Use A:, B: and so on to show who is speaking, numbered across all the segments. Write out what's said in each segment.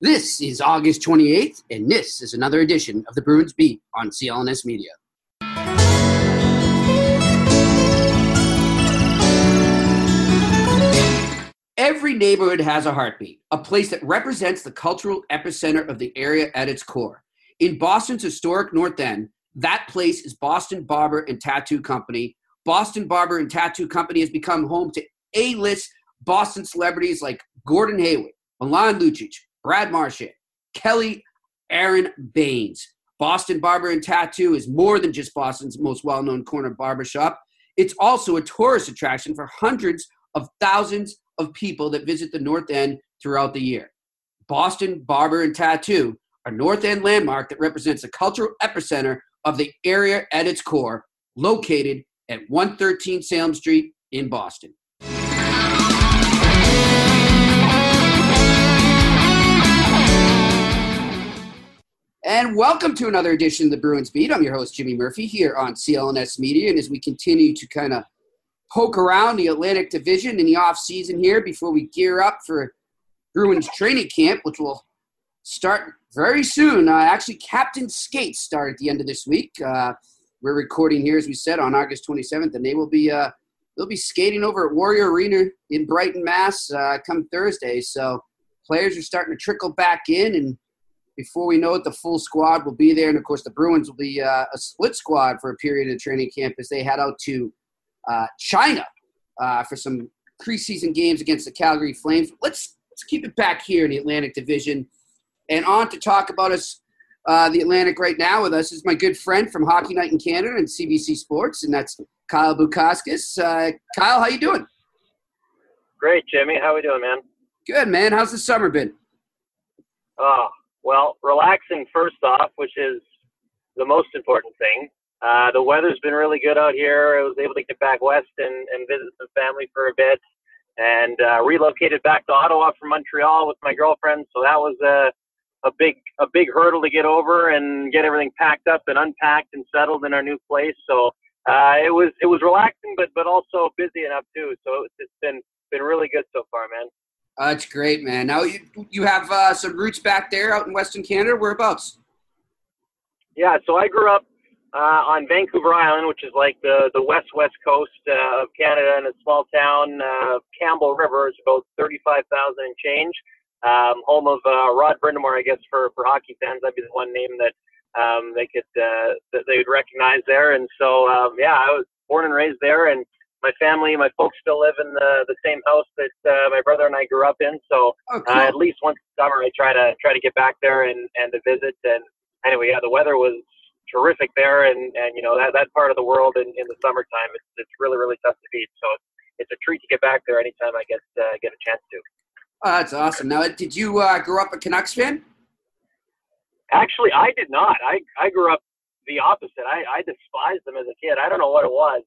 A: This is August 28th, and this is another edition of the Bruins Beat on CLNS Media. Every neighborhood has a heartbeat, a place that represents the cultural epicenter of the area at its core. In Boston's historic North End, that place is Boston Barber and Tattoo Company. Boston Barber and Tattoo Company has become home to A-list Boston celebrities like Gordon Hayward, Milan Lucic, Brad Marchand, Kelly Aaron Baines. Boston Barber and Tattoo is more than just Boston's most well-known corner barbershop. It's also a tourist attraction for hundreds of thousands of people that visit the North End throughout the year. Boston Barber and Tattoo, a North End landmark that represents the cultural epicenter of the area at its core, located at 113 Salem Street in Boston. And welcome to another edition of the Bruins Beat. I'm your host, Jimmy Murphy, here on CLNS Media. And as we continue to kind of poke around the Atlantic Division in the off season here before we gear up for Bruins training camp, which will start very soon. Uh, actually, Captain Skates start at the end of this week. Uh, we're recording here, as we said, on August 27th, and they will be uh, they'll be skating over at Warrior Arena in Brighton, Mass, uh, come Thursday. So players are starting to trickle back in, and before we know it, the full squad will be there. And of course, the Bruins will be uh, a split squad for a period of training camp as they head out to uh, China uh, for some preseason games against the Calgary Flames. Let's let's keep it back here in the Atlantic Division, and on to talk about us. Uh, the Atlantic right now with us is my good friend from Hockey Night in Canada and CBC Sports, and that's Kyle Bukauskas. Uh, Kyle, how you doing?
B: Great, Jimmy. How we doing, man?
A: Good, man. How's the summer been?
B: Oh, well, relaxing first off, which is the most important thing. Uh, the weather's been really good out here. I was able to get back west and, and visit some family for a bit, and uh, relocated back to Ottawa from Montreal with my girlfriend. So that was a a big a big hurdle to get over and get everything packed up and unpacked and settled in our new place. So uh, it was it was relaxing, but but also busy enough too. So it's, it's been been really good so far, man.
A: Uh, that's great, man. Now you you have uh, some roots back there out in Western Canada. Whereabouts?
B: Yeah, so I grew up uh, on Vancouver Island, which is like the the west west coast uh, of Canada, in a small town. Uh, Campbell River is about thirty five thousand and change. Um, home of uh, Rod Brind'Amour, I guess for for hockey fans, that'd be the one name that um, they could uh, that they would recognize there. And so um, yeah, I was born and raised there, and my family, my folks still live in the the same house that uh, my brother and I grew up in. So
A: Oh, cool.
B: uh, at least once a summer, I try to try to get back there and and to visit. And anyway, yeah, the weather was terrific there, and and you know that that part of the world in, in the summertime, it's it's really really tough to beat. So it's it's a treat to get back there anytime I get uh, get a chance to.
A: Oh, that's awesome. Now, did you uh, grow up a Canucks fan?
B: Actually, I did not. I I grew up the opposite. I I despised them as a kid. I don't know what it was.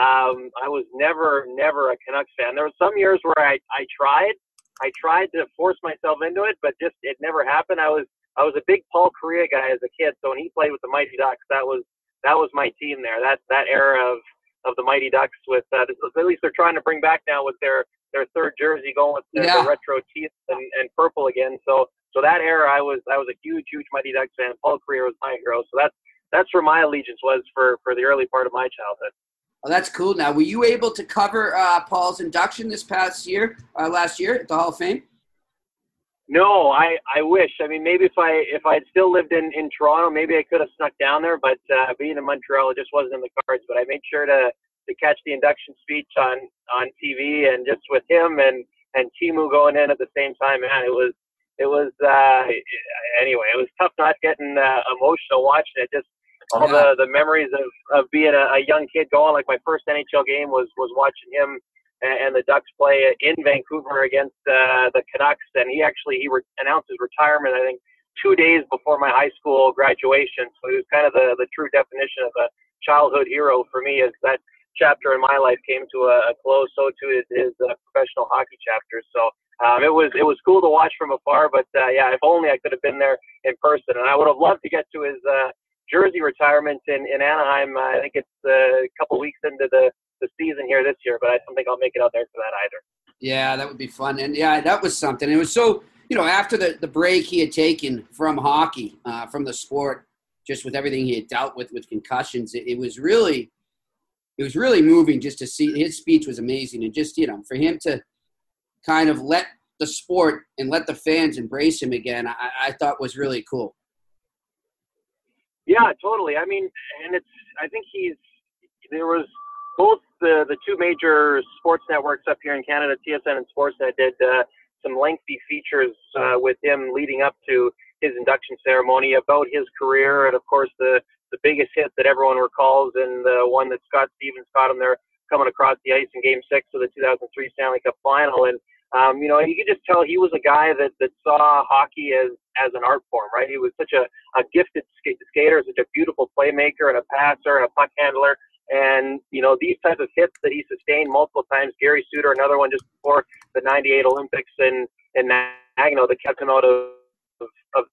B: Um, I was never never a Canucks fan. There were some years where I I tried. I tried to force myself into it, but just it never happened. I was I was a big Paul Kariya guy as a kid, so when he played with the Mighty Ducks, that was that was my team there. That that era of of the Mighty Ducks with uh, at least they're trying to bring back now with their their third jersey going with the,
A: Yeah.
B: the retro teeth and, and purple again. So so that era I was I was a huge huge Mighty Ducks fan. Paul Kariya was my hero. So that's that's where my allegiance was for for the early part of my childhood.
A: Oh, that's cool. Now, were you able to cover uh, Paul's induction this past year, uh, last year at the Hall of Fame?
B: No, I, I wish. I mean, maybe if I if I had still lived in, in Toronto, maybe I could have snuck down there. But uh, being in Montreal, it just wasn't in the cards. But I made sure to to catch the induction speech on on TV and just with him and and Teemu going in at the same time. Man, it was it was uh, anyway. It was tough not getting uh, emotional watching it. Just all yeah. the the memories of of being a, a young kid going. Like my first NHL game was was watching him and, the Ducks play in Vancouver against uh, the Canucks, and he actually he re- announced his retirement. I think two days before my high school graduation. So he was kind of the the true definition of a childhood hero for me. As that chapter in my life came to a, a close, so too his, his uh, professional hockey chapter. So um, it was it was cool to watch from afar. But uh, yeah, if only I could have been there in person, and I would have loved to get to his uh, jersey retirement in in Anaheim. Uh, I think it's uh, a couple weeks into the the season here this year, but I don't think I'll make it out there for that either.
A: Yeah, that would be fun, and yeah, that was something. It was so you know after the the break he had taken from hockey, uh, from the sport, just with everything he had dealt with with concussions, it, it was really it was really moving just to see his speech was amazing and just you know for him to kind of let the sport and let the fans embrace him again i, I thought was really cool
B: yeah totally i mean and it's i think he's there was both the the two major sports networks up here in canada tsn and sportsnet did uh, some lengthy features uh, with him leading up to his induction ceremony about his career and of course the the biggest hit that everyone recalls and the one that Scott Stevens caught him there coming across the ice in Game Six of the 2003 Stanley Cup Final. And um, you know, you could just tell he was a guy that that saw hockey as as an art form, right? He was such a, a gifted skater, such a beautiful playmaker and a passer and a puck handler. And you know these types of hits that he sustained multiple times. Gary Suter, another one just before the '98 Olympics in in Nagano that kept him out of, of, of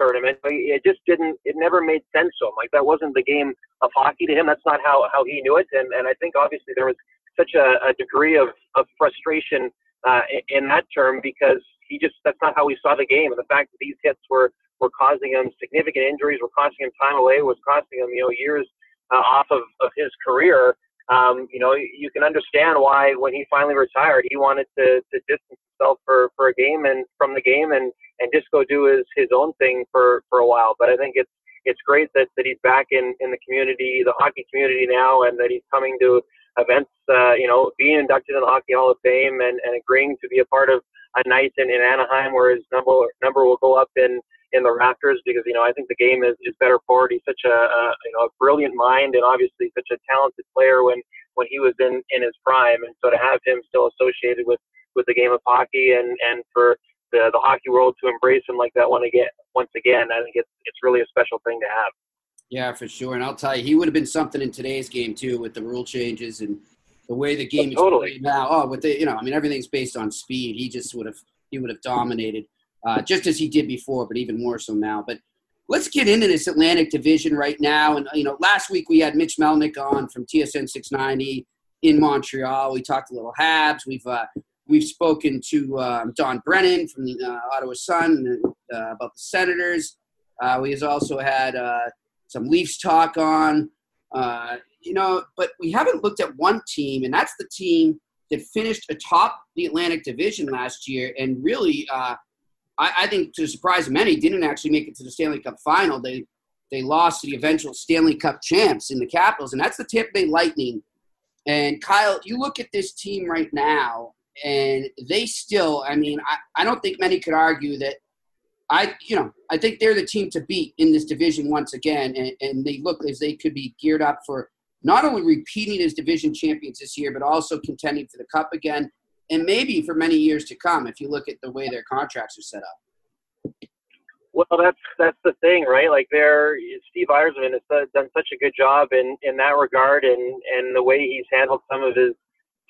B: tournament. It just didn't. It never made sense to him. Like that wasn't the game of hockey to him. That's not how how he knew it. And and I think obviously there was such a, a degree of of frustration uh, in that term because he just that's not how he saw the game. And the fact that these hits were were causing him significant injuries, were costing him time away, was costing him you know years uh, off of of his career. Um, you know, you can understand why when he finally retired, he wanted to, to distance himself for, for a game and from the game and, and just go do his, his own thing for, for a while. But I think it's, it's great that, that he's back in, in the community, the hockey community now, and that he's coming to events, uh, you know, being inducted in the Hockey Hall of Fame and, and agreeing to be a part of a night in, in Anaheim where his number, number will go up in, in the Raptors because you know I think the game is, is better for it. He's such a, a you know a brilliant mind and obviously such a talented player when when he was in in his prime, and so to have him still associated with with the game of hockey and and for the the hockey world to embrace him like that one again once again, I think it's it's really a special thing to have.
A: Yeah, for sure. And I'll tell you, he would have been something in today's game too, with the rule changes and the way the game
B: oh, totally.
A: is played now. Oh, with the you know, I mean, everything's based on speed. He just would have he would have dominated uh, just as he did before, but even more so now. But let's get into this Atlantic Division right now. And you know, last week we had Mitch Melnick on from TSN 690 in Montreal. We talked a little Habs. We've uh, we've spoken to um, Don Brennan from the uh, Ottawa Sun uh, about the Senators. Uh, we also had uh, some Leafs talk on. you know, but we haven't looked at one team, and that's the team that finished atop the Atlantic Division last year and really I, I think to the surprise of many, didn't actually make it to the Stanley Cup final. They they lost to the eventual Stanley Cup champs in the Capitals, and that's the Tampa Bay Lightning. And Kyle, you look at this team right now, and they still, I mean, I, I don't think many could argue that I, you know, I think they're the team to beat in this division once again, and, and they look as they could be geared up for not only repeating as division champions this year, but also contending for the cup again and maybe for many years to come if you look at the way their contracts are set up.
B: Well, that's that's the thing, right? Like, they're Steve Yzerman has done such a good job in in that regard, and and the way he's handled some of his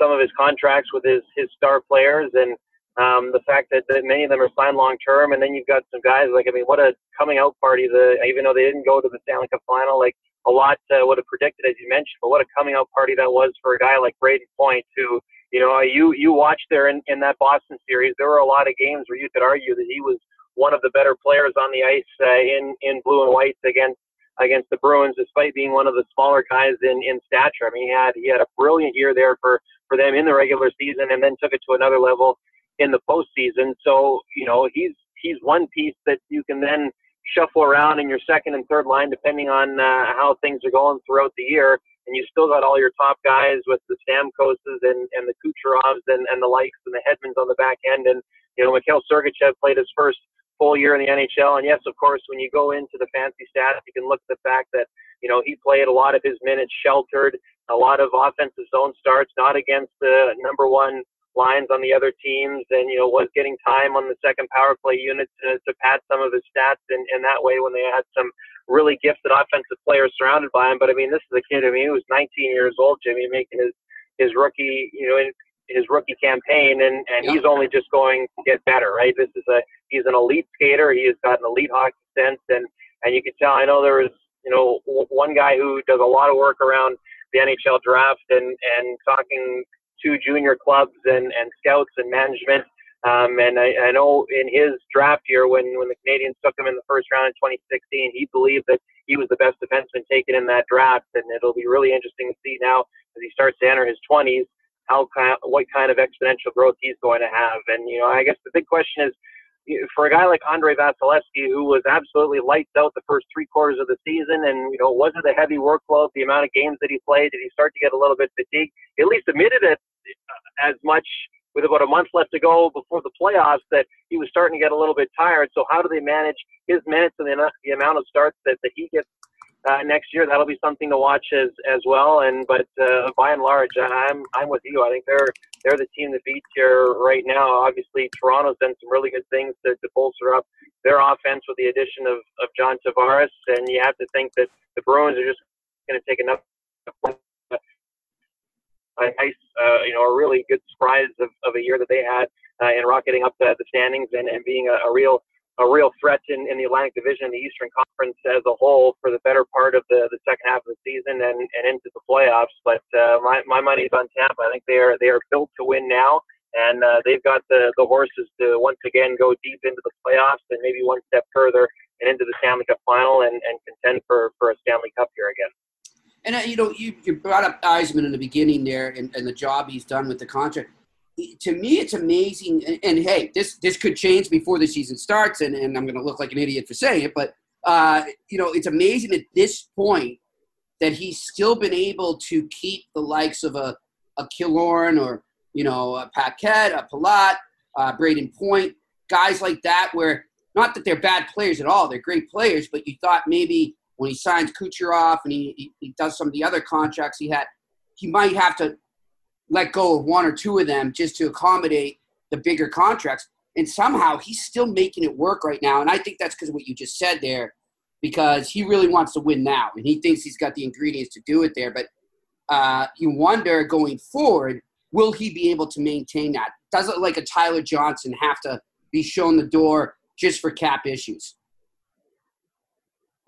B: some of his contracts with his his star players, and um, the fact that, that many of them are signed long term, and then you've got some guys like I mean, what a coming out party! The even though they didn't go to the Stanley Cup final, like a lot uh, would have predicted, as you mentioned, but what a coming out party that was for a guy like Brayden Point, who you know, you you watched there in, in that Boston series. There were a lot of games where you could argue that he was one of the better players on the ice uh, in in blue and white against against the Bruins, despite being one of the smaller guys in in stature. I mean, he had he had a brilliant year there for for them in the regular season, and then took it to another level in the postseason. So you know he's he's one piece that you can then shuffle around in your second and third line depending on uh, how things are going throughout the year. And you still got all your top guys with the Stamkoses and, and the Kucherovs and, and the likes and the Hedmans on the back end. And, you know, Mikhail Sergachev played his first full year in the NHL. And yes, of course, when you go into the fancy stats, you can look at the fact that, you know, he played a lot of his minutes sheltered, a lot of offensive zone starts, not against the number one lines on the other teams and, you know, was getting time on the second power play unit to, to pad some of his stats in, in that way when they had some really gifted offensive players surrounded by him. But I mean, this is a kid, I mean, he was 19 years old, Jimmy, making his, his rookie, you know, his rookie campaign and, and yep. he's only just going to get better, right? This is a, he's an elite skater. He has got an elite hockey sense and, and you can tell, I know there was, you know, one guy who does a lot of work around the NHL draft and, and talking to junior clubs and, and scouts and management. Um, and I, I know in his draft year, when, when the Canadiens took him in the first round in 2016, he believed that he was the best defenseman taken in that draft. And it'll be really interesting to see now as he starts to enter his 20s how kind, what kind of exponential growth he's going to have. And you know, I guess the big question is for a guy like Andrei Vasilevskiy, who was absolutely lights out the first three quarters of the season, and you know, was it a heavy workload? The amount of games that he played, did he start to get a little bit fatigued? At least admitted it uh, as much with about a month left to go before the playoffs that he was starting to get a little bit tired. So how do they manage his minutes and the, the amount of starts that, that he gets uh, next year? That'll be something to watch as as well. And but uh, by and large, I'm I'm with you. I think they're they're the team that beats here right now. Obviously, Toronto's done some really good things to, to bolster up their offense with the addition of, of John Tavares, and you have to think that the Bruins are just going to take enough a nice, uh, you know, a really good surprise of, of a year that they had uh, in rocketing up the, the standings and, and being a, a real a real threat in, in the Atlantic Division, the Eastern Conference as a whole for the better part of the, the second half of the season and, and into the playoffs. But uh, my, my money's on Tampa. I think they are they are built to win now, and uh, they've got the, the horses to once again go deep into the playoffs and maybe one step further and into the Stanley Cup final and, and contend for, for a Stanley Cup here again.
A: And uh, you know, you, you brought up Yzerman in the beginning there, and, and the job he's done with the contract. To me, it's amazing. And, and hey, this this could change before the season starts, and, and I'm going to look like an idiot for saying it, but uh, you know, it's amazing at this point that he's still been able to keep the likes of a a Killorn or you know a Paquette, a Palat, uh, Brayden Point, guys like that. Where not that they're bad players at all, they're great players, but you thought maybe when he signs Kucherov and he, he, he does some of the other contracts he had, he might have to let go of one or two of them just to accommodate the bigger contracts. And somehow he's still making it work right now. And I think that's because of what you just said there, because he really wants to win now. And he thinks he's got the ingredients to do it there. But uh, you wonder going forward, will he be able to maintain that? Doesn't like a Tyler Johnson have to be shown the door just for cap issues?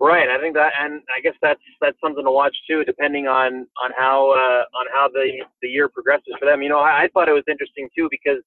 B: Right. I think that, and I guess that's that's something to watch too, depending on on how uh, on how the the year progresses for them. You know, I, I thought it was interesting too because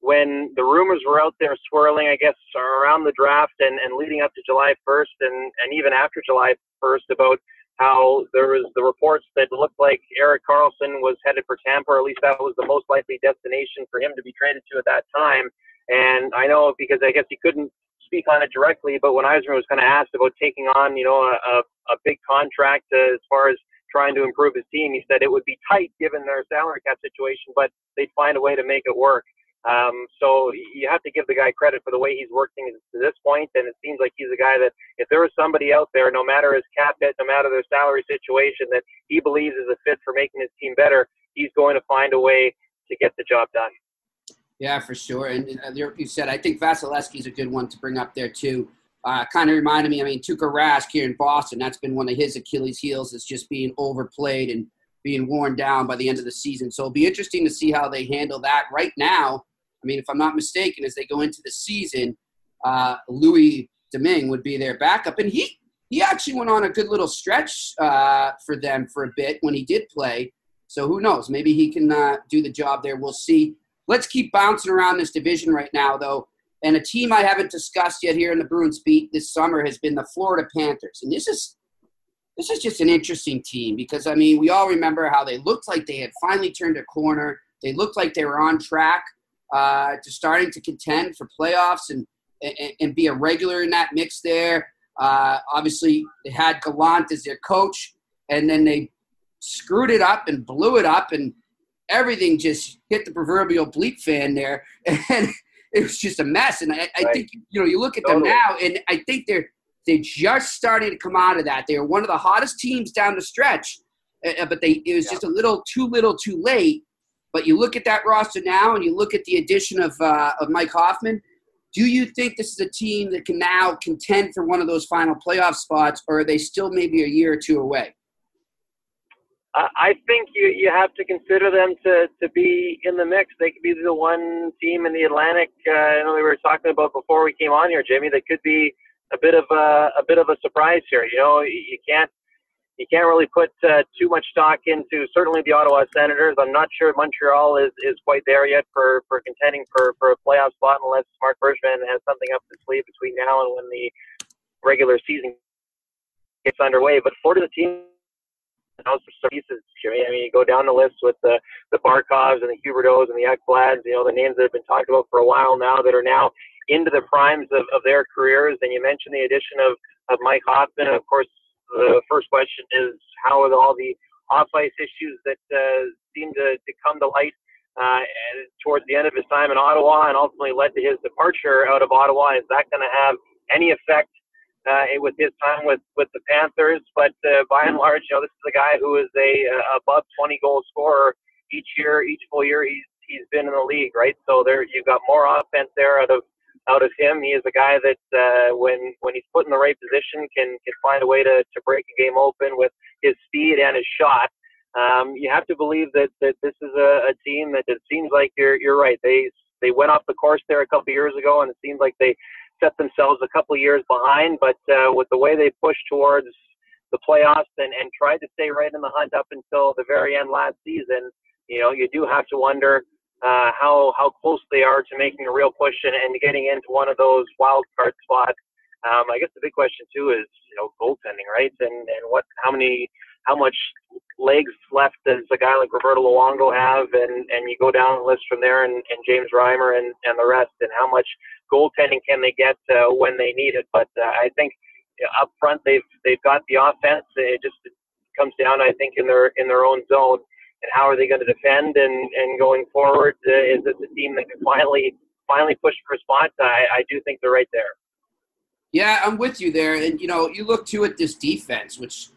B: when the rumors were out there swirling, I guess around the draft and, and leading up to July 1st, and and even after July 1st, about how there was the reports that looked like Erik Karlsson was headed for Tampa, or at least that was the most likely destination for him to be traded to at that time. And I know because I guess he couldn't speak on it directly, but when Yzerman was kind of asked about taking on, you know, a, a big contract uh, as far as trying to improve his team, he said it would be tight given their salary cap situation, but they'd find a way to make it work. Um, so you have to give the guy credit for the way he's working to this point, and it seems like he's a guy that if there was somebody out there, no matter his cap hit, no matter their salary situation, that he believes is a fit for making his team better, he's going to find a way to get the job done.
A: Yeah, for sure. And uh, you said, I think Vasilevskiy is a good one to bring up there too. Uh, kind of reminded me, I mean, Tuukka Rask here in Boston, that's been one of his Achilles heels is just being overplayed and being worn down by the end of the season. So it'll be interesting to see how they handle that. Right now, I mean, if I'm not mistaken, as they go into the season, uh, Louis Domingue would be their backup. And he, he actually went on a good little stretch uh, for them for a bit when he did play. So who knows? Maybe he can uh, do the job there. We'll see. Let's keep bouncing around this division right now, though. And a team I haven't discussed yet here in the Bruins beat this summer has been the Florida Panthers. And this is this is just an interesting team because I mean we all remember how they looked like they had finally turned a corner. They looked like they were on track uh, to starting to contend for playoffs and, and, and be a regular in that mix there. Uh, obviously, they had Gallant as their coach, and then they screwed it up and blew it up, and everything just hit the proverbial bleep fan there, and it was just a mess. And I, I right. think you know you look at totally. them now, and I think they're they're just starting to come out of that. They were one of the hottest teams down the stretch, uh, but they it was yeah. just a little too little, too late. But you look at that roster now, and you look at the addition of uh, of Mike Hoffman. Do you think this is a team that can now contend for one of those final playoff spots, or are they still maybe a year or two away?
B: I think you you have to consider them to to be in the mix. They could be the one team in the Atlantic. Uh, I know we were talking about before we came on here, Jimmy. That could be a bit of a a bit of a surprise here. You know, you can't you can't really put uh, too much stock into certainly the Ottawa Senators. I'm not sure Montreal is, is quite there yet for, for contending for, for a playoff spot unless Marc Bergevin has something up his sleeve between now and when the regular season gets underway. But for the team pieces, Jimmy. I mean, you go down the list with the the Barkovs and the Huberdeaus and the Ekblads, you know, the names that have been talked about for a while now that are now into the primes of, of their careers. And you mentioned the addition of, of Mike Hoffman. And of course, the first question is how are all the off ice issues that uh, seem to, to come to light uh, towards the end of his time in Ottawa and ultimately led to his departure out of Ottawa? Is that going to have any effect uh, with his time with, with the Panthers. But uh, by and large, you know, this is a guy who is a uh, above 20 goal scorer each year, each full year he's he's been in the league, right? So there you've got more offense there out of out of him. He is a guy that uh, when when he's put in the right position can can find a way to to break a game open with his speed and his shot. Um, you have to believe that that this is a, a team that it seems like you're you're right. They they went off the course there a couple of years ago, and it seems like they set themselves a couple years behind, but uh, with the way they pushed towards the playoffs and, and tried to stay right in the hunt up until the very end last season, you know, you do have to wonder uh, how how close they are to making a real push and, and getting into one of those wild card spots. Um, I guess the big question too is you know goaltending, right? And and what how many how much legs left does a guy like Roberto Luongo have? And and you go down the list from there, and, and James Reimer and and the rest, and how much goaltending can they get uh, when they need it. But uh, I think up front they've they've got the offense. It just comes down, I think, in their in their own zone. And how are they going to defend? And and going forward, uh, is this a team that can finally finally push for spots? I, I do think they're right there.
A: Yeah, I'm with you there. And you know, you look too at this defense, which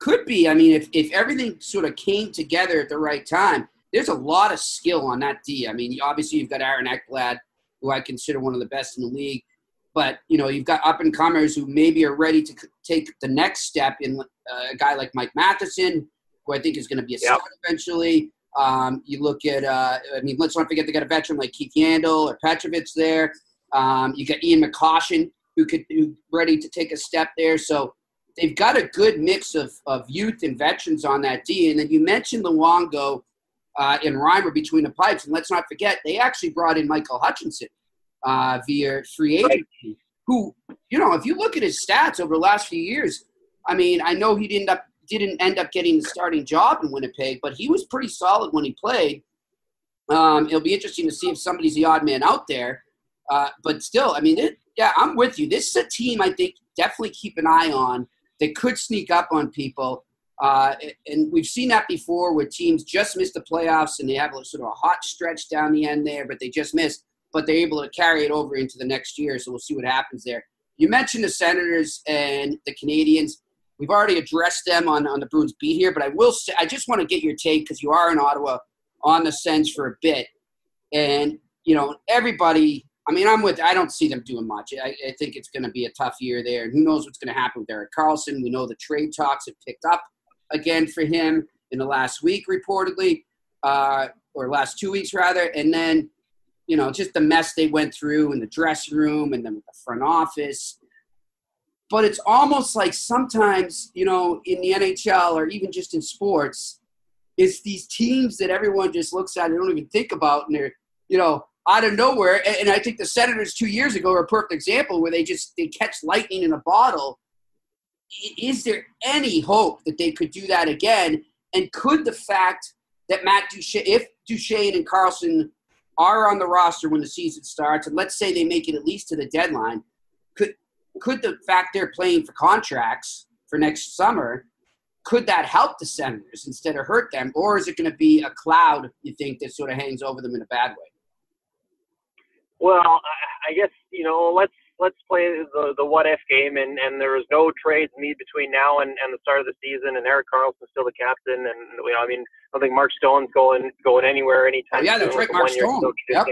A: could be. I mean, if if everything sort of came together at the right time, there's a lot of skill on that D. I mean, obviously you've got Aaron Ekblad who I consider one of the best in the league. But you know, you've got up and comers who maybe are ready to take the next step in uh, a guy like Mike Matheson, who I think is going to be a yep. star eventually. Um, you look at, uh, I mean, let's not forget they got a veteran like Keith Yandle or Petrovic there. Um, you got Ian McCoshen, who could who ready to take a step there. So they've got a good mix of, of youth and veterans on that D. And then you mentioned Luongo uh, in Reimer between the pipes. And let's not forget, they actually brought in Michael Hutchinson uh, via free agency, right. who, you know, if you look at his stats over the last few years, I mean, I know he didn't up didn't end up getting the starting job in Winnipeg, but he was pretty solid when he played. Um, it'll be interesting to see if somebody's the odd man out there. Uh, but still, I mean, it, yeah, I'm with you. This is a team I think definitely keep an eye on. They could sneak up on people. Uh, and we've seen that before where teams just miss the playoffs and they have a sort of a hot stretch down the end there, but they just miss, but they're able to carry it over into the next year. So we'll see what happens there. You mentioned the Senators and the Canadiens. We've already addressed them on, on the Bruins beat here, but I will say, I just want to get your take because you are in Ottawa on the Sens for a bit. And, you know, everybody, I mean, I'm with, I don't see them doing much. I, I think it's going to be a tough year there. And who knows what's going to happen with Erik Karlsson? We know the trade talks have picked up again for him in the last week, reportedly, uh, or last two weeks rather. And then, you know, just the mess they went through in the dressing room and then with the front office. But it's almost like sometimes, you know, in the NHL or even just in sports, it's these teams that everyone just looks at and don't even think about, and they're, you know, out of nowhere. And I think the Senators two years ago are a perfect example where they just they catch lightning in a bottle is there any hope that they could do that again? And could the fact that Matt Duchene, if Duchene and Karlsson are on the roster when the season starts, and let's say they make it at least to the deadline, could could the fact they're playing for contracts for next summer could that help the Senators instead of hurt them, or is it going to be a cloud you think that sort of hangs over them in a bad way?
B: Well, I guess you know let's let's play the the what if game, and and there is no trades made between now and, and the start of the season, and Erik Karlsson's still the captain, and you know I mean I don't think Mark Stone's going going anywhere anytime.
A: Oh, yeah, that's right, Mark Stone. Yep.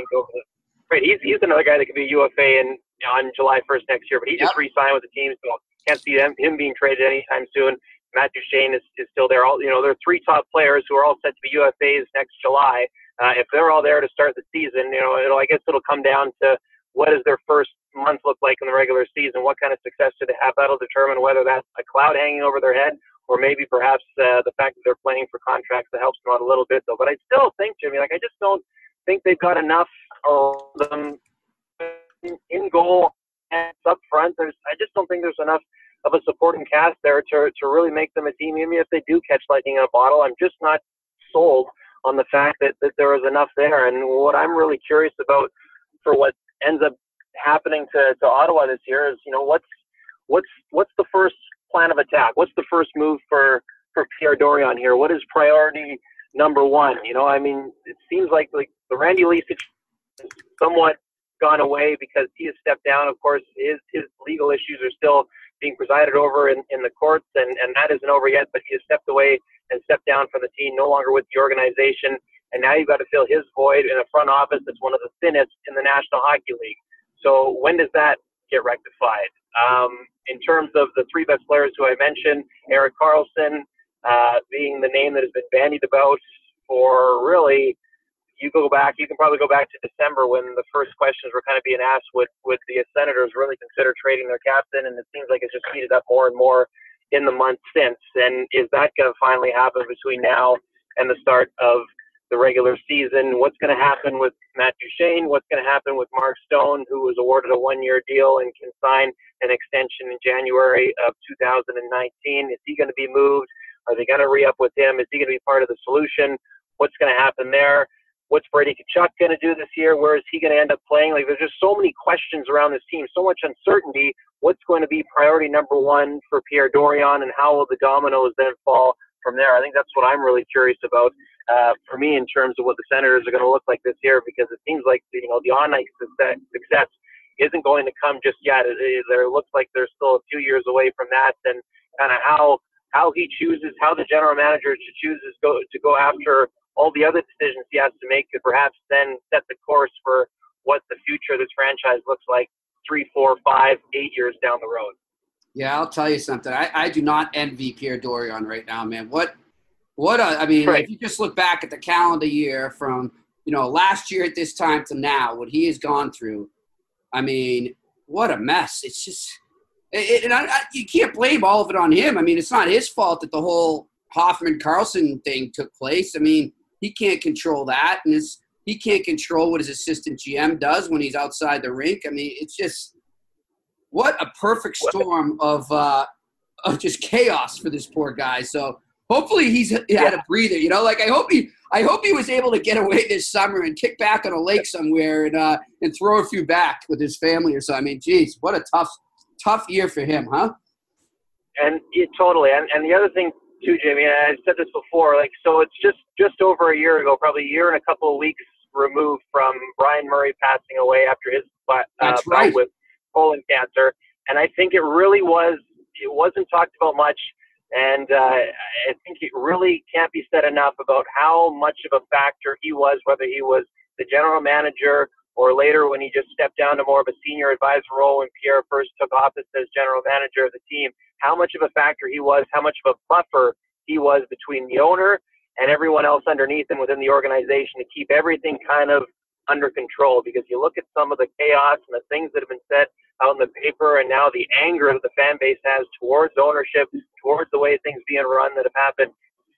B: Right, he's he's another guy that could be a UFA in on July 1st next year, but he just yep. re-signed with the team, so can't see them him being traded anytime soon. Matt Duchene is, is still there. All you know, there are three top players who are all set to be UFAs next July. Uh, if they're all there to start the season, you know, it'll, I guess it'll come down to what does their first month look like in the regular season? What kind of success do they have? That'll determine whether that's a cloud hanging over their head or maybe perhaps uh, the fact that they're playing for contracts that helps them out a little bit, though. But I still think, Jimmy, like I just don't think they've got enough of them in, in goal and up front. There's, I just don't think there's enough of a supporting cast there to to really make them a team. Even if they do catch lightning in a bottle, I'm just not sold on the fact that, that there is enough there. And what I'm really curious about for what ends up happening to, to Ottawa this year is, you know, what's what's what's the first plan of attack? What's the first move for for Pierre Dorion here? What is priority number one? You know, I mean, it seems like like the Randy Lee situation somewhat gone away because he has stepped down. Of course, his his legal issues are still being presided over in, in the courts, and, and that isn't over yet, but he has stepped away and stepped down from the team, no longer with the organization. And now you've got to fill his void in a front office that's one of the thinnest in the National Hockey League. So when does that get rectified? Um, in terms of the three best players who I mentioned, Erik Karlsson uh, being the name that has been bandied about for really, you go back, you can probably go back to December when the first questions were kind of being asked, would, would the Senators really consider trading their captain? And it seems like it's just heated up more and more in the months since. And is that going to finally happen between now and the start of the regular season. What's going to happen with Matt Duchene? What's going to happen with Mark Stone, who was awarded a one-year deal and can sign an extension in January of 2019? Is he going to be moved? Are they going to re-up with him? Is he going to be part of the solution? What's going to happen there? What's Brady Tkachuk going to do this year? Where is he going to end up playing? Like, there's just so many questions around this team, so much uncertainty. What's going to be priority number one for Pierre Dorion, and how will the dominoes then fall from there? I think that's what I'm really curious about uh, for me in terms of what the Senators are going to look like this year because it seems like you know the on ice success isn't going to come just yet. It, it, it looks like they're still a few years away from that, and kind of how how he chooses, how the general manager chooses go to go after all the other decisions he has to make could perhaps then set the course for what the future of this franchise looks like three, four, five, eight years down the road.
A: Yeah, I'll tell you something. I, I do not envy Pierre Dorion right now, man. What what a, I mean, right. if you just look back at the calendar year from you know last year at this time to now, what he has gone through, I mean, what a mess! It's just, it, and I, I, you can't blame all of it on him. I mean, it's not his fault that the whole Hoffman Karlsson thing took place. I mean, he can't control that, and his, he can't control what his assistant GM does when he's outside the rink. I mean, it's just what a perfect storm of uh, of just chaos for this poor guy. So hopefully he's had a breather. You know, like I hope he I hope he was able to get away this summer and kick back on a lake somewhere and uh, and throw a few back with his family or so. I mean, geez, what a tough tough year for him, huh?
B: And yeah, totally. And and the other thing too, Jamie, I said this before. Like, so it's just just over a year ago, probably a year and a couple of weeks removed from Bryan Murray passing away after his uh,
A: That's right.
B: with colon cancer. And I think it really was. It wasn't talked about much and uh, I think it really can't be said enough about how much of a factor he was, whether he was the general manager or later when he just stepped down to more of a senior advisor role when Pierre first took office as general manager of the team, how much of a factor he was, how much of a buffer he was between the owner and everyone else underneath him within the organization to keep everything kind of under control. Because you look at some of the chaos and the things that have been said out in the paper and now the anger that the fan base has towards ownership, towards the way things being run that have happened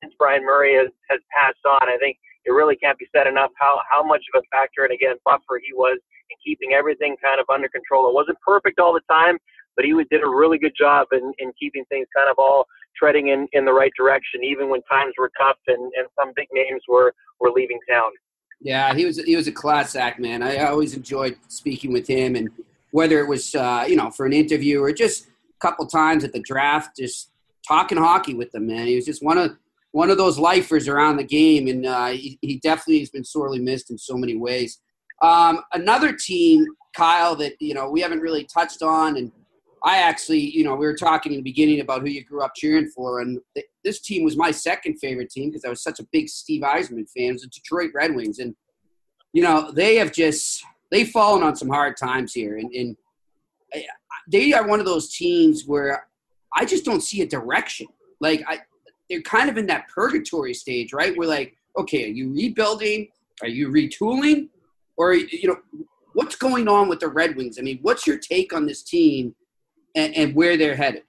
B: since Bryan Murray has, has passed on. I think it really can't be said enough how, how much of a factor and again buffer he was in keeping everything kind of under control. It wasn't perfect all the time, but he did a really good job in, in keeping things kind of all treading in, in the right direction, even when times were tough and, and some big names were, were leaving town.
A: Yeah, he was he was a class act, man. I always enjoyed speaking with him, and whether it was uh, you know for an interview or just a couple times at the draft, just talking hockey with them, man. He was just one of one of those lifers around the game, and uh, he, he, definitely has been sorely missed in so many ways. Um, another team, Kyle, that you know we haven't really touched on, and I actually, you know, we were talking in the beginning about who you grew up cheering for, and th- this team was my second favorite team because I was such a big Steve Yzerman fan. It was the Detroit Red Wings, and you know they have just they've fallen on some hard times here, and, and they are one of those teams where I just don't see a direction. Like I, they're kind of in that purgatory stage, right? We're like, okay, are you rebuilding? Are you retooling? Or you know, what's going on with the Red Wings? I mean, what's your take on this team and, and where they're headed?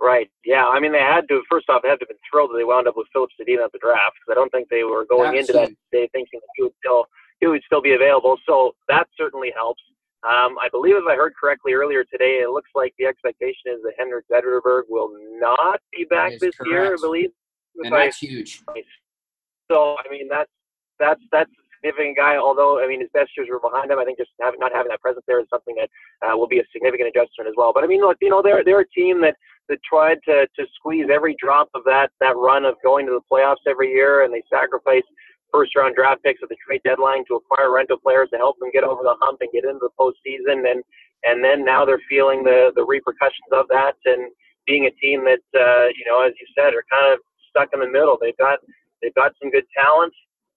B: Right. Yeah. I mean, they had to. First off, they had to have been thrilled that they wound up with Filip Zadina at the draft because I don't think they were going Absolutely. into that day thinking that he would still he would still be available. So that certainly helps. Um, I believe, if I heard correctly earlier today, it looks like the expectation is that Henrik Zetterberg will not be back this correct. year. I believe,
A: and that's I, huge.
B: So, I mean, that's that's that's significant guy. Although, I mean, his best years were behind him. I think just having, not having that presence there is something that uh, will be a significant adjustment as well. But I mean, look, you know, they're they're a team that that tried to to squeeze every drop of that that run of going to the playoffs every year, and they sacrificed first round draft picks at the trade deadline to acquire rental players to help them get over the hump and get into the postseason. And and then now they're feeling the the repercussions of that and being a team that uh, you know, as you said, are kind of stuck in the middle. They've got they've got some good talent.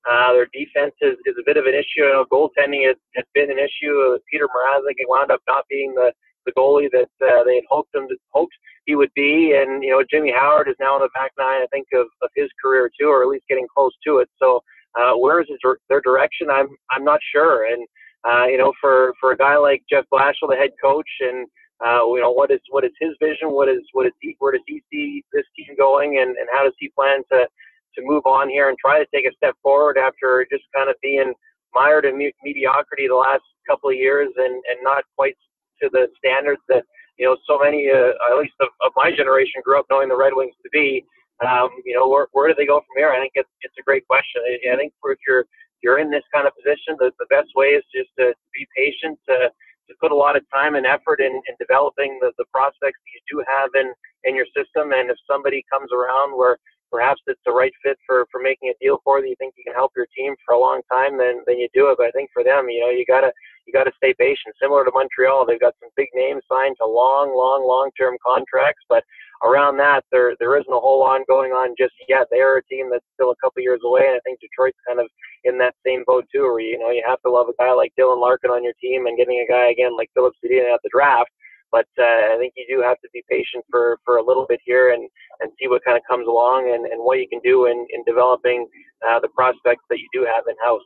B: Uh, their defense is, is a bit of an issue. You know, goaltending has, has been an issue. Peter Mrazek wound up not being the the goalie that uh, they had hoped him to, hoped he would be. And you know, Jimmy Howard is now in the back nine, I think, of, of his career too, or at least getting close to it. So uh, where is their direction? I'm I'm not sure. And uh, you know, for for a guy like Jeff Blashill, the head coach, and uh, you know, what is what is his vision? What is what is he, where does he see this team going? And and how does he plan to to move on here and try to take a step forward after just kind of being mired in me- mediocrity the last couple of years and and not quite to the standards that you know so many uh, at least of, of my generation grew up knowing the Red Wings to be um, you know, where, where do they go from here? I think it's, it's a great question. I, I think for if you're you're in this kind of position, the, the best way is just to, be patient, to, to put a lot of time and effort in, in developing the, the prospects that you do have in, in your system. And if somebody comes around where perhaps it's the right fit for, for making a deal for that you think you can help your team for a long time, then then you do it. But I think for them, you know, you gotta you gotta stay patient. Similar to Montreal, they've got some big names signed to long, long, long term contracts, but around that, there there isn't a whole lot going on just yet. They are a team that's still a couple years away, and I think Detroit's kind of in that same boat too, where you know you have to love a guy like Dylan Larkin on your team and getting a guy again like Filip Zadina at the draft. But uh, I think you do have to be patient for, for a little bit here and, and see what kind of comes along and, and what you can do in, in developing uh, the prospects that you do have in house.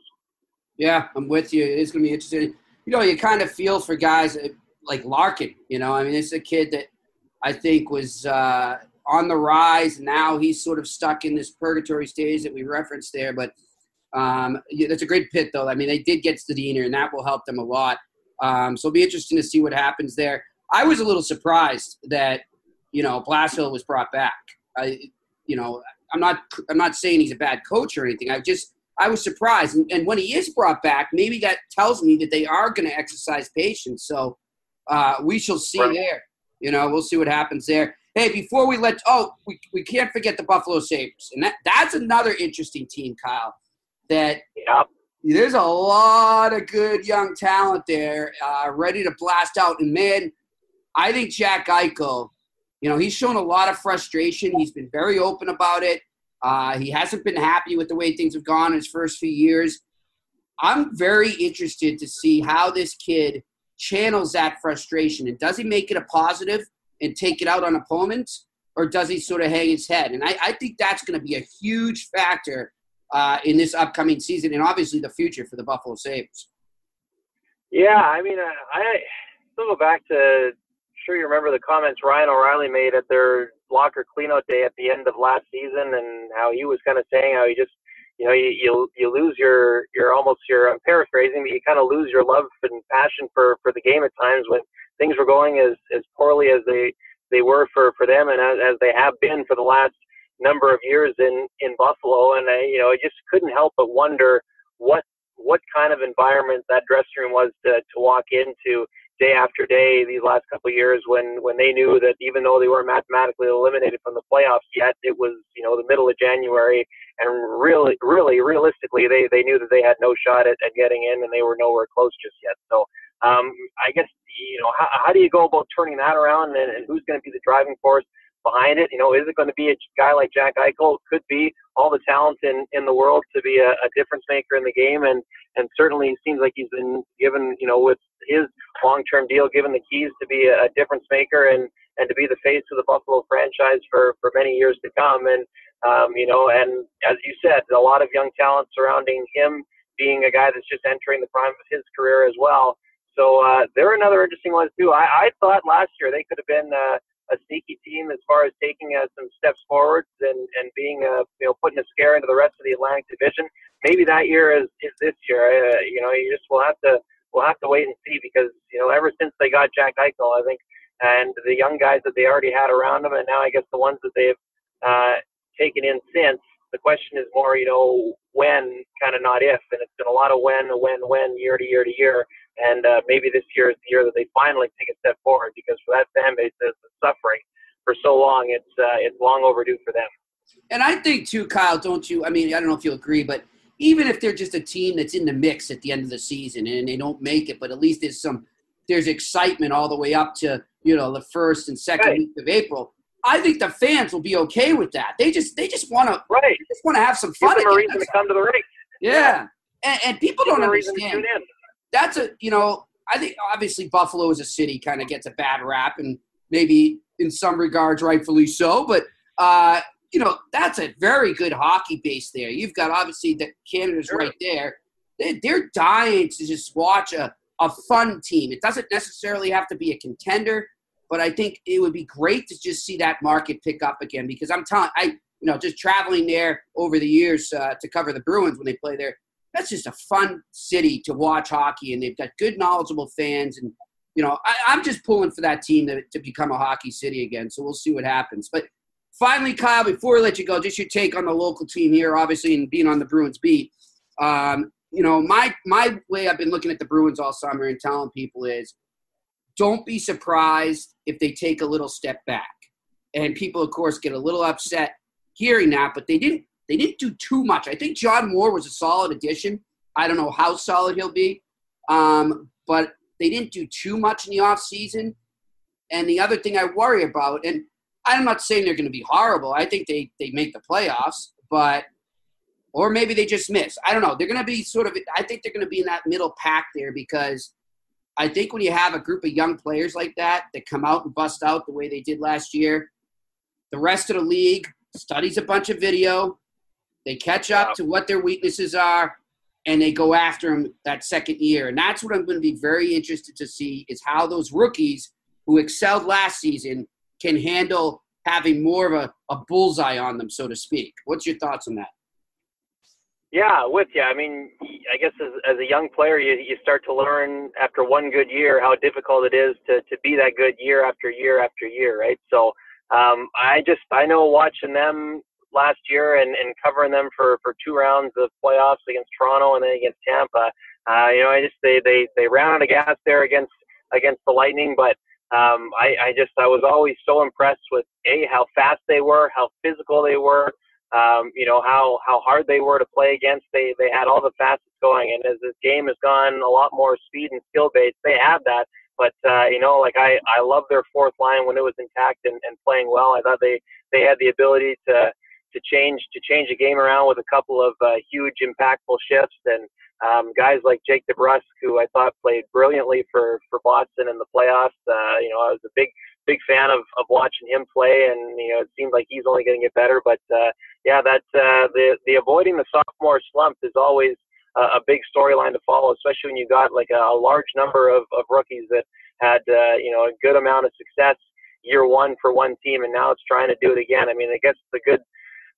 A: Yeah, I'm with you. It's going to be interesting. You know, you kind of feel for guys like Larkin. You know, I mean, it's a kid that I think was uh, on the rise. Now he's sort of stuck in this purgatory stage that we referenced there. But um, yeah, that's a great pit, though. I mean, they did get Zadina, and that will help them a lot. Um, so it'll be interesting to see what happens there. I was a little surprised that you know Blashill was brought back. I, you know, I'm not I'm not saying he's a bad coach or anything. I just I was surprised, and, and when he is brought back, maybe that tells me that they are going to exercise patience. So uh, we shall see right. there. You know, we'll see what happens there. Hey, before we let oh, we, we can't forget the Buffalo Sabres. And that, that's another interesting team, Kyle. That
B: yep.
A: there's a lot of good young talent there, uh, ready to blast out. And man, I think Jack Eichel, you know, he's shown a lot of frustration. He's been very open about it. Uh, he hasn't been happy with the way things have gone in his first few years. I'm very interested to see how this kid channels that frustration? And does he make it a positive and take it out on opponents? Or does he sort of hang his head? And I, I think that's going to be a huge factor uh, in this upcoming season and obviously the future for the Buffalo Sabres.
B: Yeah, I mean, uh, I still go back to, sure you remember the comments Ryan O'Reilly made at their locker cleanout day at the end of last season and how he was kind of saying how he just you know, you, you you lose your your almost your I'm paraphrasing, but you kind of lose your love and passion for for the game at times when things were going as as poorly as they they were for for them and as, as they have been for the last number of years in in Buffalo, and I, you know, I just couldn't help but wonder what what kind of environment that dressing room was to to walk into day after day these last couple of years when when they knew that even though they were mathematically eliminated from the playoffs yet it was you know the middle of January. And really really realistically they they knew that they had no shot at, at getting in and they were nowhere close just yet. So um, I guess you know how, how do you go about turning that around and, and who's going to be the driving force behind it. You know, is it going to be a guy like Jack Eichel? Could be all the talent in, in the world to be a, a difference maker in the game, and and certainly it seems like he's been given, you know, with his long term deal, given the keys to be a, a difference maker and and to be the face of the Buffalo franchise for for many years to come. And um, you know, and as you said, a lot of young talent surrounding him, being a guy that's just entering the prime of his career as well. So uh, they're another interesting one too. I, I thought last year they could have been. Uh, a sneaky team as far as taking uh, some steps forwards and, and being, uh, you know, putting a scare into the rest of the Atlantic Division. Maybe that year is, is this year. Uh, you know, you just will have to we'll have to wait and see because you know ever since they got Jack Eichel, I think, and the young guys that they already had around them, and now I guess the ones that they've uh, taken in since. The question is more, you know, when, kind of not if, and it's been a lot of when, when, when, year to year to year. And uh, maybe this year is the year that they finally take a step forward because for that fan base that's suffering for so long, it's uh, it's long overdue for them.
A: And I think too, Kyle, don't you? I mean, I don't know if you agree, but even if they're just a team that's in the mix at the end of the season and they don't make it, but at least there's some there's excitement all the way up to you know the first and second right. week of April. I think the fans will be okay with that. They just they just want to
B: right.
A: just want to have some fun.
B: Give them a reason to come to the race.
A: Yeah, and, and people Give don't understand that's a you know I think obviously Buffalo as a city kind of gets a bad rap and maybe in some regards rightfully so, but uh, you know that's a very good hockey base there. You've got obviously the Canada's sure. right there. They, they're dying to just watch a, a fun team. It doesn't necessarily have to be a contender, but I think it would be great to just see that market pick up again because I'm telling I you know just traveling there over the years uh, to cover the Bruins when they play there that's just a fun city to watch hockey, and they've got good, knowledgeable fans. And you know, I, am just pulling for that team to, to become a hockey city again. So we'll see what happens. But finally, Kyle, before we let you go, just your take on the local team here, obviously, and being on the Bruins beat. Um, you know, my my way I've been looking at the Bruins all summer and telling people is, don't be surprised if they take a little step back. And people, of course, get a little upset hearing that, but they didn't they didn't do too much. I think John Moore was a solid addition. I don't know how solid he'll be, um, but they didn't do too much in the offseason. And the other thing I worry about, and I'm not saying they're going to be horrible. I think they, they make the playoffs, but or maybe they just miss. I don't know. They're going to be sort of. I think they're going to be in that middle pack there because I think when you have a group of young players like that that come out and bust out the way they did last year, the rest of the league studies a bunch of video, they catch up to what their weaknesses are, and they go after them that second year. And that's what I'm going to be very interested to see is how those rookies who excelled last season can handle having more of a, a bullseye on them, so to speak. What's your thoughts on that?
B: Yeah, with you. I mean, I guess as, as a young player, you, you start to learn after one good year how difficult it is to, to be that good year after year after year, right? So um, I just, I know watching them last year and, and covering them for, for two rounds of playoffs against Toronto and then against Tampa. Uh, you know, I just they they they ran out of gas there against against the Lightning, but um, I, I just I was always so impressed with a how fast they were, how physical they were, um, you know how how hard they were to play against. They they had all the fastest going, and as this game has gone a lot more speed and skill based, they have that. But uh, you know, like I I love their fourth line when it was intact and, and playing well. I thought they they had the ability to to change to change the game around with a couple of uh, huge impactful shifts and um, guys like Jake DeBrusk, who I thought played brilliantly for for Boston in the playoffs. Uh, you know, I was a big big fan of, of watching him play, and you know, it seemed like he's only going to get better. But uh, yeah, that uh, the the avoiding the sophomore slump is always a, a big storyline to follow, especially when you got like a, a large number of, of rookies that had uh, you know a good amount of success year one for one team, and now it's trying to do it again. I mean, I guess the good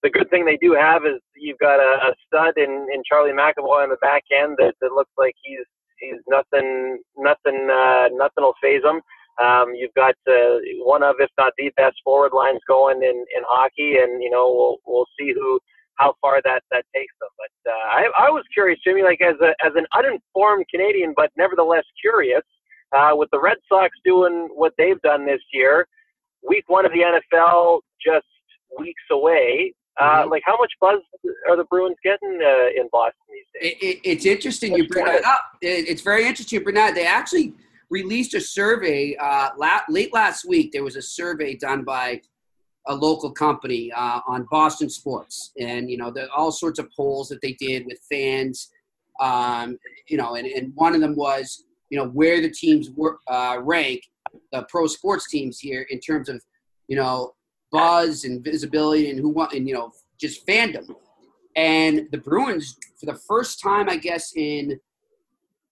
B: the good thing they do have is you've got a, a stud in, in Charlie McAvoy on the back end that, that looks like he's he's nothing nothing uh, nothing will faze him. Um, you've got uh, one of, if not the best forward lines going in, in hockey, and you know we'll we'll see who how far that that takes them. But uh, I I was curious, Jimmy, like as a as an uninformed Canadian, but nevertheless curious, uh, with the Red Sox doing what they've done this year, week one of the NFL just weeks away. Uh, mm-hmm. Like, how much buzz are the Bruins getting uh, in Boston these
A: days? It, it, it's interesting you bring that up. It, it's very interesting you bring that. They actually released a survey uh, la- late last week. There was a survey done by a local company uh, on Boston sports, and you know, the, all sorts of polls that they did with fans. Um, you know, and, and one of them was, you know, where the teams were, uh, rank the pro sports teams here in terms of, you know, buzz and visibility and who want and you know just fandom. And the Bruins, for the first time, I guess in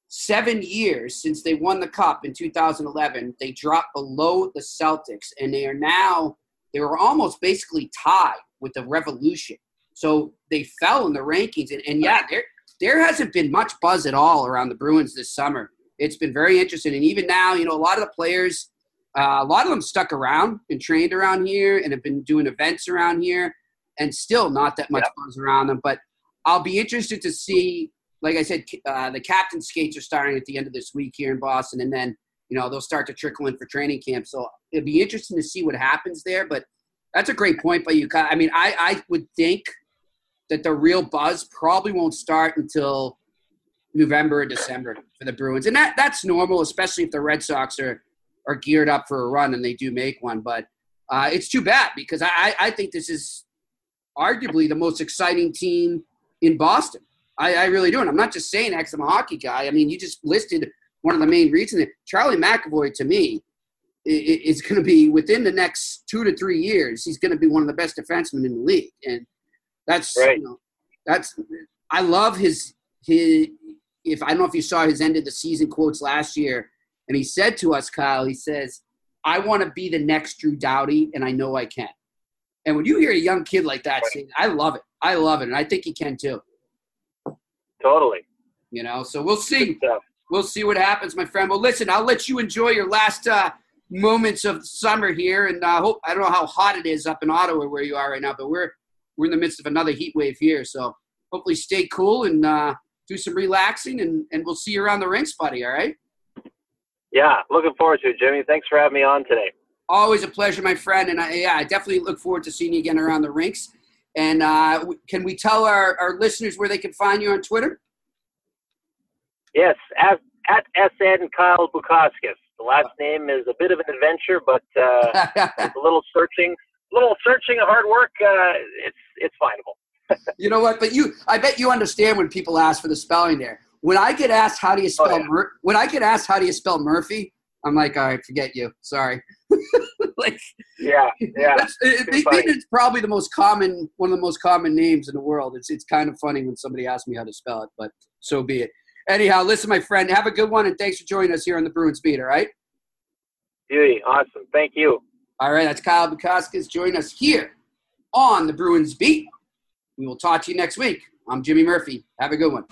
A: seven years since they won the cup in 2011, they dropped below the Celtics, and they are now they were almost basically tied with the Revolution. So they fell in the rankings, and, and yeah, there there hasn't been much buzz at all around the Bruins this summer. It's been very interesting, and even now, you know, a lot of the players, uh, a lot of them stuck around and trained around here, and have been doing events around here, and still not that much buzz around them. But I'll be interested to see like I said, uh, the captain skates are starting at the end of this week here in Boston, and then you know they'll start to trickle in for training camp. So it'll be interesting to see what happens there. But that's a great point by you. I mean, I, I would think that the real buzz probably won't start until November or December for the Bruins, and that that's normal, especially if the Red Sox are are geared up for a run and they do make one. But uh, it's too bad because I, I think this is arguably the most exciting team in Boston. I, I really do. And I'm not just saying X, I'm a hockey guy. I mean, you just listed one of the main reasons. Charlie McAvoy, to me, is going to be within the next two to three years. He's going to be one of the best defensemen in the league, and that's right. you know, that's I love his his. If I don't know if you saw his end of the season quotes last year, and he said to us, Kyle, he says, "I want to be the next Drew Doughty, and I know I can." And when you hear a young kid like that right. say, I love it. I love it, and I think he can too.
B: Totally.
A: You know, so we'll see. We'll see what happens, my friend. Well, listen, I'll let you enjoy your last uh, moments of summer here, and I uh, hope I don't know how hot it is up in Ottawa where you are right now, but we're we're in the midst of another heat wave here. So hopefully, stay cool and uh, do some relaxing, and and we'll see you around the rinks, buddy. All right.
B: Yeah, looking forward to it, Jimmy. Thanks for having me on today.
A: Always a pleasure, my friend, and I, yeah, I definitely look forward to seeing you again around the rinks. And uh, can we tell our, our listeners where they can find you on Twitter?
B: Yes, at, at SN Kyle Bukauskas. The last name is a bit of an adventure, but uh, a little searching, A little searching, of hard work. Uh, it's it's findable.
A: you know what? But you, I bet you understand when people ask for the spelling there. When I get asked how do you oh, spell oh, yeah. Mur- when I get asked how do you spell Murphy, I'm like, all right, forget you. Sorry.
B: like, yeah, yeah.
A: It, it, it's probably the most common, one of the most common names in the world. It's it's kind of funny when somebody asks me how to spell it, but so be it. Anyhow, listen, my friend, have a good one, and thanks for joining us here on the Bruins Beat. All right.
B: Beauty, awesome. Thank you.
A: All right, that's Kyle Bukauskas joining us here on the Bruins Beat. We will talk to you next week. I'm Jimmy Murphy. Have a good one.